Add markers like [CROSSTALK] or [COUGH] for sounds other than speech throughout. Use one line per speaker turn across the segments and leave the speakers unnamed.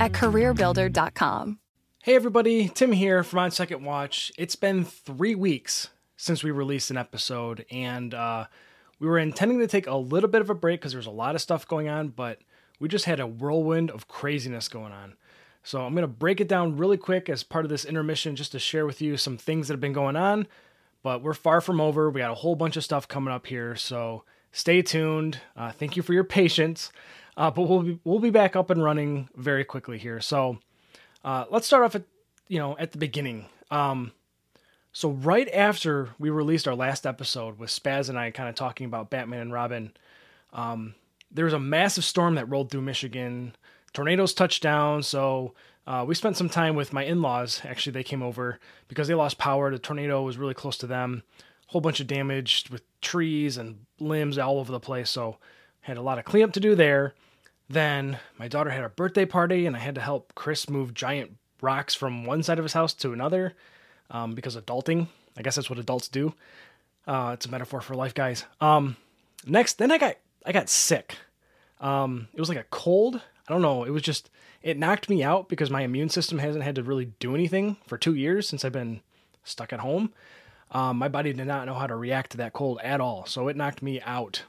at careerbuilder.com.
Hey everybody, Tim here from On Second Watch. It's been three weeks since we released an episode, and uh, we were intending to take a little bit of a break because there's a lot of stuff going on, but we just had a whirlwind of craziness going on. So I'm going to break it down really quick as part of this intermission just to share with you some things that have been going on. But we're far from over. We got a whole bunch of stuff coming up here, so stay tuned. Uh, thank you for your patience. Uh, but we'll be, we'll be back up and running very quickly here. So uh, let's start off at you know at the beginning. Um, so right after we released our last episode with Spaz and I kind of talking about Batman and Robin, um, there was a massive storm that rolled through Michigan. Tornadoes touched down, so uh, we spent some time with my in-laws. Actually, they came over because they lost power. The tornado was really close to them. Whole bunch of damage with trees and limbs all over the place. So had a lot of cleanup to do there. Then my daughter had a birthday party, and I had to help Chris move giant rocks from one side of his house to another um, because adulting. I guess that's what adults do. Uh, it's a metaphor for life, guys. Um, next, then I got I got sick. Um, it was like a cold. I don't know. It was just it knocked me out because my immune system hasn't had to really do anything for two years since I've been stuck at home. Um, my body did not know how to react to that cold at all, so it knocked me out.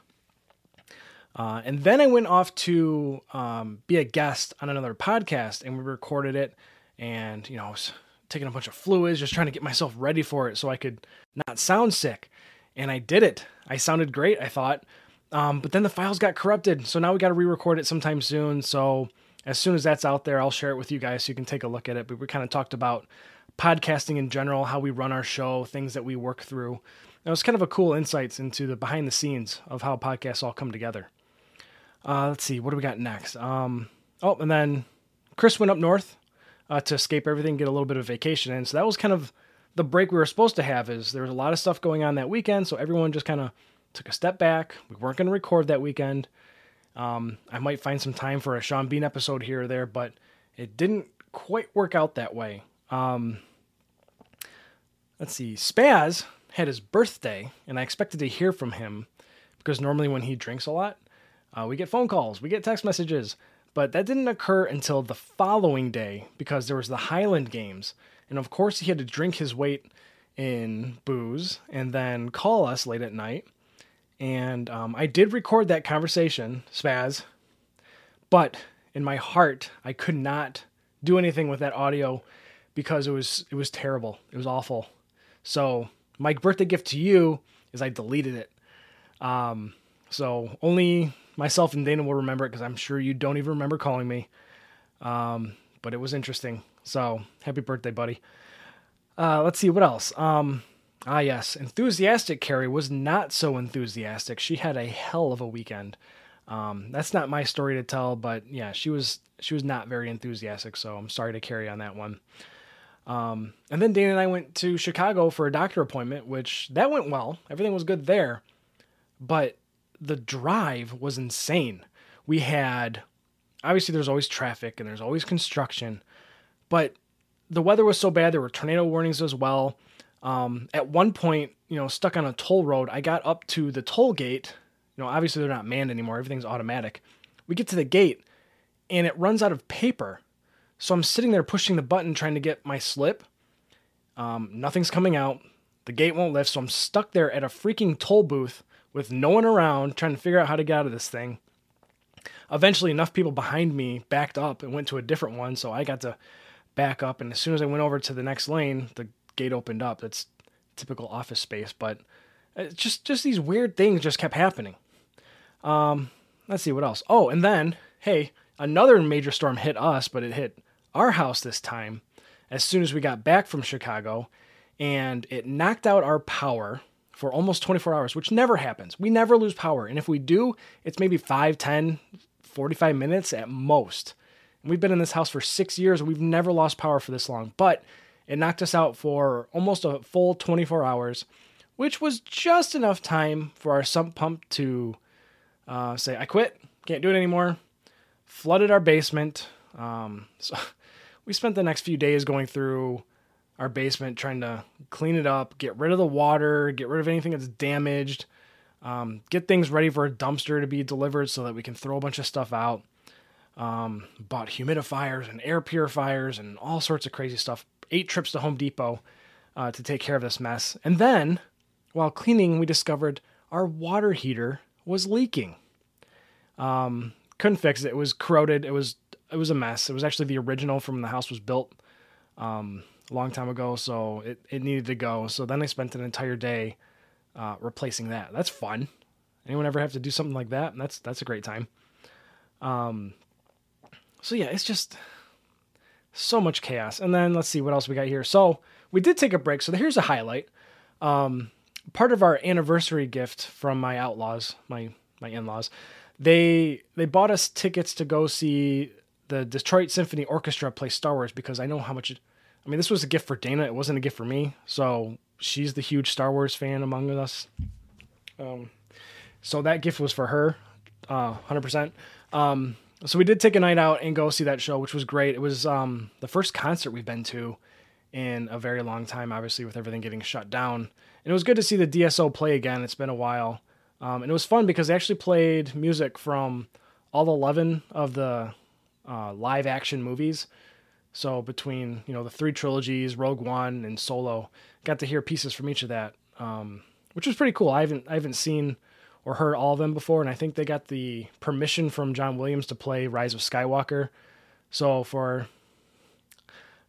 Uh, and then I went off to um, be a guest on another podcast, and we recorded it. And you know, I was taking a bunch of fluids, just trying to get myself ready for it, so I could not sound sick. And I did it. I sounded great, I thought. Um, but then the files got corrupted, so now we got to re-record it sometime soon. So as soon as that's out there, I'll share it with you guys so you can take a look at it. But we kind of talked about podcasting in general, how we run our show, things that we work through. It was kind of a cool insights into the behind the scenes of how podcasts all come together. Uh, let's see, what do we got next? Um, oh, and then Chris went up north uh, to escape everything, get a little bit of vacation in. So that was kind of the break we were supposed to have. Is there was a lot of stuff going on that weekend, so everyone just kind of took a step back. We weren't going to record that weekend. Um, I might find some time for a Sean Bean episode here or there, but it didn't quite work out that way. Um, let's see, Spaz had his birthday, and I expected to hear from him because normally when he drinks a lot, uh, we get phone calls, we get text messages, but that didn't occur until the following day because there was the Highland Games, and of course he had to drink his weight in booze and then call us late at night. And um, I did record that conversation, Spaz, but in my heart I could not do anything with that audio because it was it was terrible. It was awful. So my birthday gift to you is I deleted it. Um, so only myself and Dana will remember it because I'm sure you don't even remember calling me. Um, but it was interesting. So happy birthday, buddy. Uh, let's see what else. Um, ah, yes, enthusiastic Carrie was not so enthusiastic. She had a hell of a weekend. Um, that's not my story to tell, but yeah, she was she was not very enthusiastic. So I'm sorry to carry on that one. Um, and then Dana and I went to Chicago for a doctor appointment, which that went well. Everything was good there, but the drive was insane. We had obviously there's always traffic and there's always construction, but the weather was so bad there were tornado warnings as well. Um, at one point, you know, stuck on a toll road, I got up to the toll gate. You know, obviously they're not manned anymore; everything's automatic. We get to the gate, and it runs out of paper. So I'm sitting there pushing the button trying to get my slip. Um, nothing's coming out. The gate won't lift, so I'm stuck there at a freaking toll booth with no one around trying to figure out how to get out of this thing. Eventually, enough people behind me backed up and went to a different one, so I got to back up. And as soon as I went over to the next lane, the gate opened up. That's typical office space, but just just these weird things just kept happening. Um, let's see what else. Oh, and then hey, another major storm hit us, but it hit our house this time as soon as we got back from Chicago, and it knocked out our power for almost 24 hours, which never happens. We never lose power. And if we do, it's maybe 5, 10, 45 minutes at most. We've been in this house for six years. We've never lost power for this long, but it knocked us out for almost a full 24 hours, which was just enough time for our sump pump to uh, say, I quit, can't do it anymore. Flooded our basement. Um, [LAUGHS] so we spent the next few days going through our basement trying to clean it up, get rid of the water, get rid of anything that's damaged, um, get things ready for a dumpster to be delivered so that we can throw a bunch of stuff out. Um, bought humidifiers and air purifiers and all sorts of crazy stuff. Eight trips to Home Depot uh, to take care of this mess. And then, while cleaning, we discovered our water heater was leaking. Um, couldn't fix it. It was corroded. It was it was a mess. It was actually the original from when the house was built um, long time ago, so it, it needed to go. So then I spent an entire day uh, replacing that. That's fun. Anyone ever have to do something like that? That's that's a great time. Um, so yeah, it's just so much chaos. And then let's see what else we got here. So we did take a break. So here's a highlight. Um, part of our anniversary gift from my outlaws, my my in-laws, they they bought us tickets to go see the Detroit Symphony Orchestra play Star Wars because I know how much. I mean, this was a gift for Dana. It wasn't a gift for me. So she's the huge Star Wars fan among us. Um, so that gift was for her, uh, hundred percent. Um, so we did take a night out and go see that show, which was great. It was um, the first concert we've been to in a very long time, obviously with everything getting shut down. And it was good to see the DSO play again. It's been a while, um, and it was fun because they actually played music from all 11 of the uh, live action movies. So between you know the three trilogies, Rogue One and Solo, got to hear pieces from each of that, um, which was pretty cool. I haven't I haven't seen or heard all of them before, and I think they got the permission from John Williams to play Rise of Skywalker. So for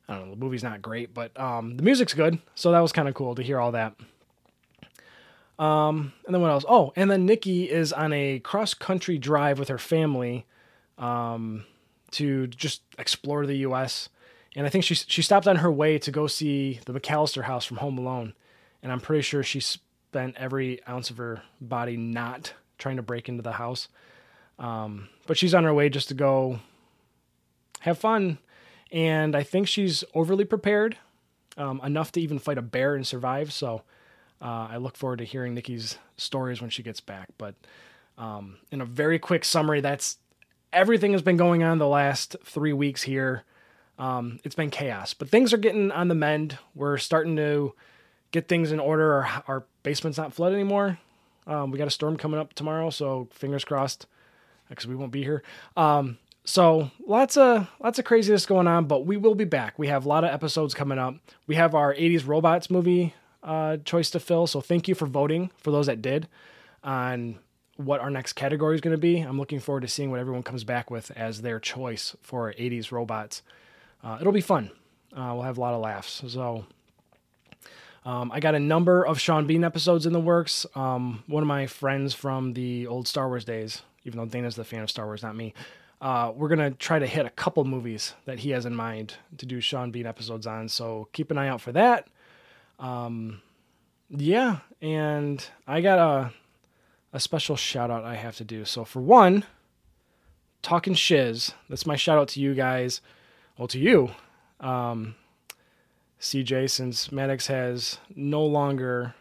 I don't know, the movie's not great, but um, the music's good, so that was kind of cool to hear all that. Um, and then what else? Oh, and then Nikki is on a cross country drive with her family um, to just explore the U.S. And I think she she stopped on her way to go see the McAllister house from Home Alone, and I'm pretty sure she spent every ounce of her body not trying to break into the house. Um, but she's on her way just to go have fun, and I think she's overly prepared, um, enough to even fight a bear and survive. So uh, I look forward to hearing Nikki's stories when she gets back. But um, in a very quick summary, that's everything has been going on the last three weeks here. Um, it's been chaos, but things are getting on the mend. We're starting to get things in order. Our, our basement's not flooded anymore. Um, we got a storm coming up tomorrow, so fingers crossed, because we won't be here. Um, so lots of lots of craziness going on, but we will be back. We have a lot of episodes coming up. We have our 80s robots movie uh, choice to fill. So thank you for voting for those that did on what our next category is going to be. I'm looking forward to seeing what everyone comes back with as their choice for 80s robots. Uh, it'll be fun. Uh, we'll have a lot of laughs. So um, I got a number of Sean Bean episodes in the works. Um, one of my friends from the old Star Wars days, even though Dana's the fan of Star Wars, not me. Uh, we're gonna try to hit a couple movies that he has in mind to do Sean Bean episodes on. So keep an eye out for that. Um, yeah, and I got a a special shout out I have to do. So for one, talking shiz. That's my shout out to you guys. Well, to you, um, CJ, since Maddox has no longer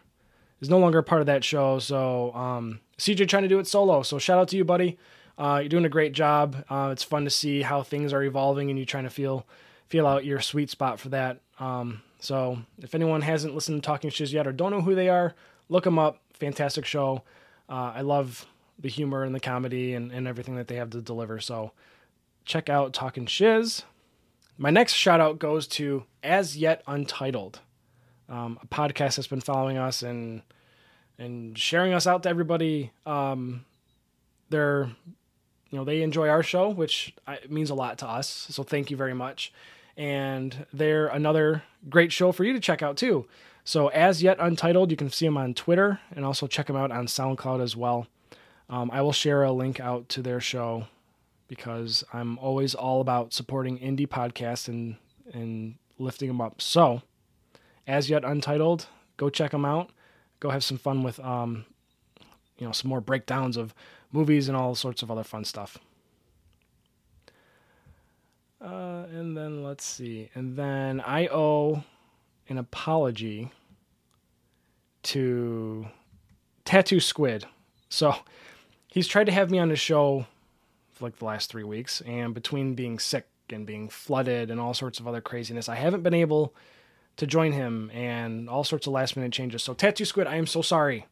is no longer part of that show. So um, CJ trying to do it solo. So shout out to you, buddy. Uh, you're doing a great job. Uh, it's fun to see how things are evolving, and you trying to feel feel out your sweet spot for that. Um, so if anyone hasn't listened to Talking Shiz yet or don't know who they are, look them up. Fantastic show. Uh, I love the humor and the comedy and, and everything that they have to deliver. So check out Talking Shiz. My next shout out goes to As Yet Untitled, um, a podcast that's been following us and and sharing us out to everybody. Um, they're you know they enjoy our show, which means a lot to us. So thank you very much and they're another great show for you to check out too. So, as yet untitled, you can see them on Twitter and also check them out on SoundCloud as well. Um, I will share a link out to their show because I'm always all about supporting indie podcasts and and lifting them up. So, as yet untitled, go check them out. Go have some fun with um, you know, some more breakdowns of movies and all sorts of other fun stuff. Uh, and then let's see. And then I owe an apology to Tattoo Squid. So he's tried to have me on his show for like the last three weeks, and between being sick and being flooded and all sorts of other craziness, I haven't been able to join him and all sorts of last minute changes. So Tattoo Squid, I am so sorry.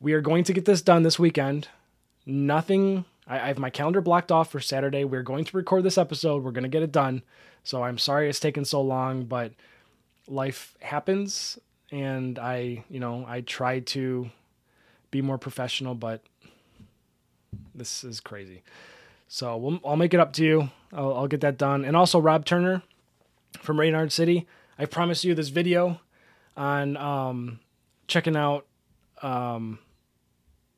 We are going to get this done this weekend. Nothing. I, I have my calendar blocked off for Saturday. We're going to record this episode. We're going to get it done. So I'm sorry it's taken so long, but life happens and I, you know, I try to be more professional, but this is crazy. So we'll, I'll make it up to you. I'll, I'll, get that done. And also Rob Turner from Raynard City. I promise you this video on um, checking out, um,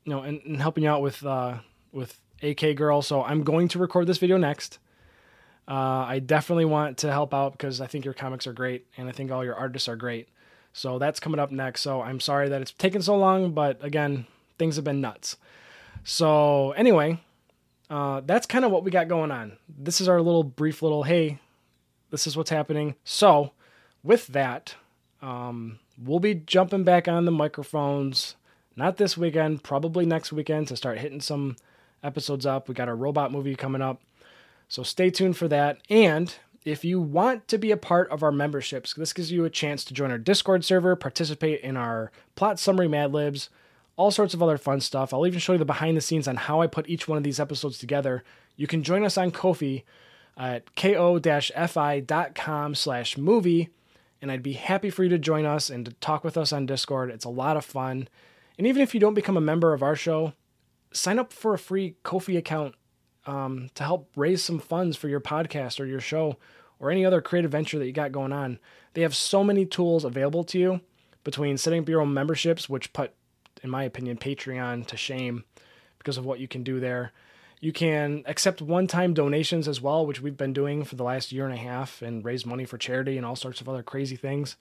you know, and, and helping you out with uh, with AK Girl. So I'm going to record this video next. Uh, I definitely want to help out because I think your comics are great and I think all your artists are great. So that's coming up next. So I'm sorry that it's taken so long, but again, things have been nuts. So anyway, uh, that's kind of what we got going on. This is our little brief little hey, this is what's happening. So with that, um, we'll be jumping back on the microphones. Not this weekend, probably next weekend to start hitting some episodes up. We got a robot movie coming up. So stay tuned for that. And if you want to be a part of our memberships, this gives you a chance to join our Discord server, participate in our plot summary Mad Libs, all sorts of other fun stuff. I'll even show you the behind the scenes on how I put each one of these episodes together. You can join us on Ko-fi at ko-fi.com slash movie, and I'd be happy for you to join us and to talk with us on Discord. It's a lot of fun. And even if you don't become a member of our show, sign up for a free Ko-fi account um, to help raise some funds for your podcast or your show or any other creative venture that you got going on. They have so many tools available to you between setting up your own memberships, which put, in my opinion, Patreon to shame because of what you can do there. You can accept one time donations as well, which we've been doing for the last year and a half and raise money for charity and all sorts of other crazy things.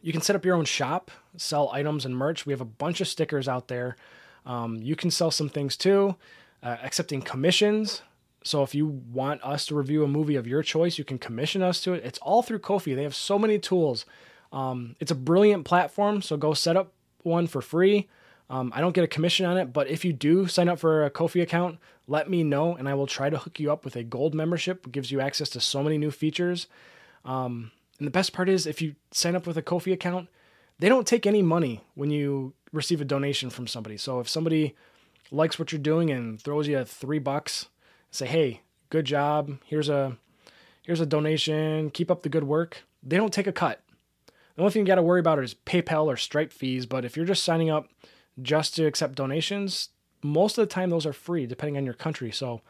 You can set up your own shop, sell items and merch. We have a bunch of stickers out there. Um, you can sell some things too uh, accepting commissions. So if you want us to review a movie of your choice, you can commission us to it. It's all through Ko-fi. They have so many tools. Um, it's a brilliant platform. So go set up one for free. Um, I don't get a commission on it, but if you do sign up for a Ko-fi account, let me know, and I will try to hook you up with a gold membership. It gives you access to so many new features. Um, and the best part is, if you sign up with a Ko-fi account, they don't take any money when you receive a donation from somebody. So if somebody likes what you're doing and throws you three bucks, say, hey, good job. Here's a here's a donation. Keep up the good work. They don't take a cut. The only thing you got to worry about is PayPal or Stripe fees. But if you're just signing up just to accept donations, most of the time those are free, depending on your country. So,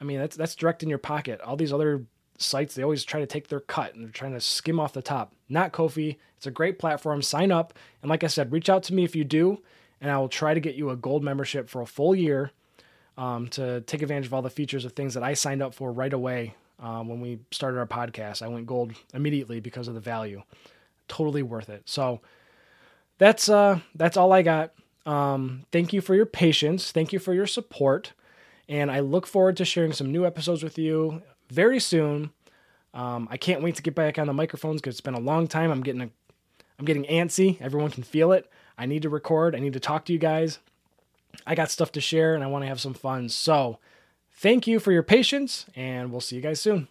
I mean, that's that's direct in your pocket. All these other sites, they always try to take their cut and they're trying to skim off the top. Not Ko-fi. It's a great platform. Sign up. And like I said, reach out to me if you do and I will try to get you a gold membership for a full year um, to take advantage of all the features of things that I signed up for right away um, when we started our podcast. I went gold immediately because of the value. Totally worth it. So that's uh, that's all I got. Um, thank you for your patience. Thank you for your support, and I look forward to sharing some new episodes with you very soon. Um, I can't wait to get back on the microphones because it's been a long time. I'm getting a, I'm getting antsy. Everyone can feel it. I need to record. I need to talk to you guys. I got stuff to share and I want to have some fun. So, thank you for your patience, and we'll see you guys soon.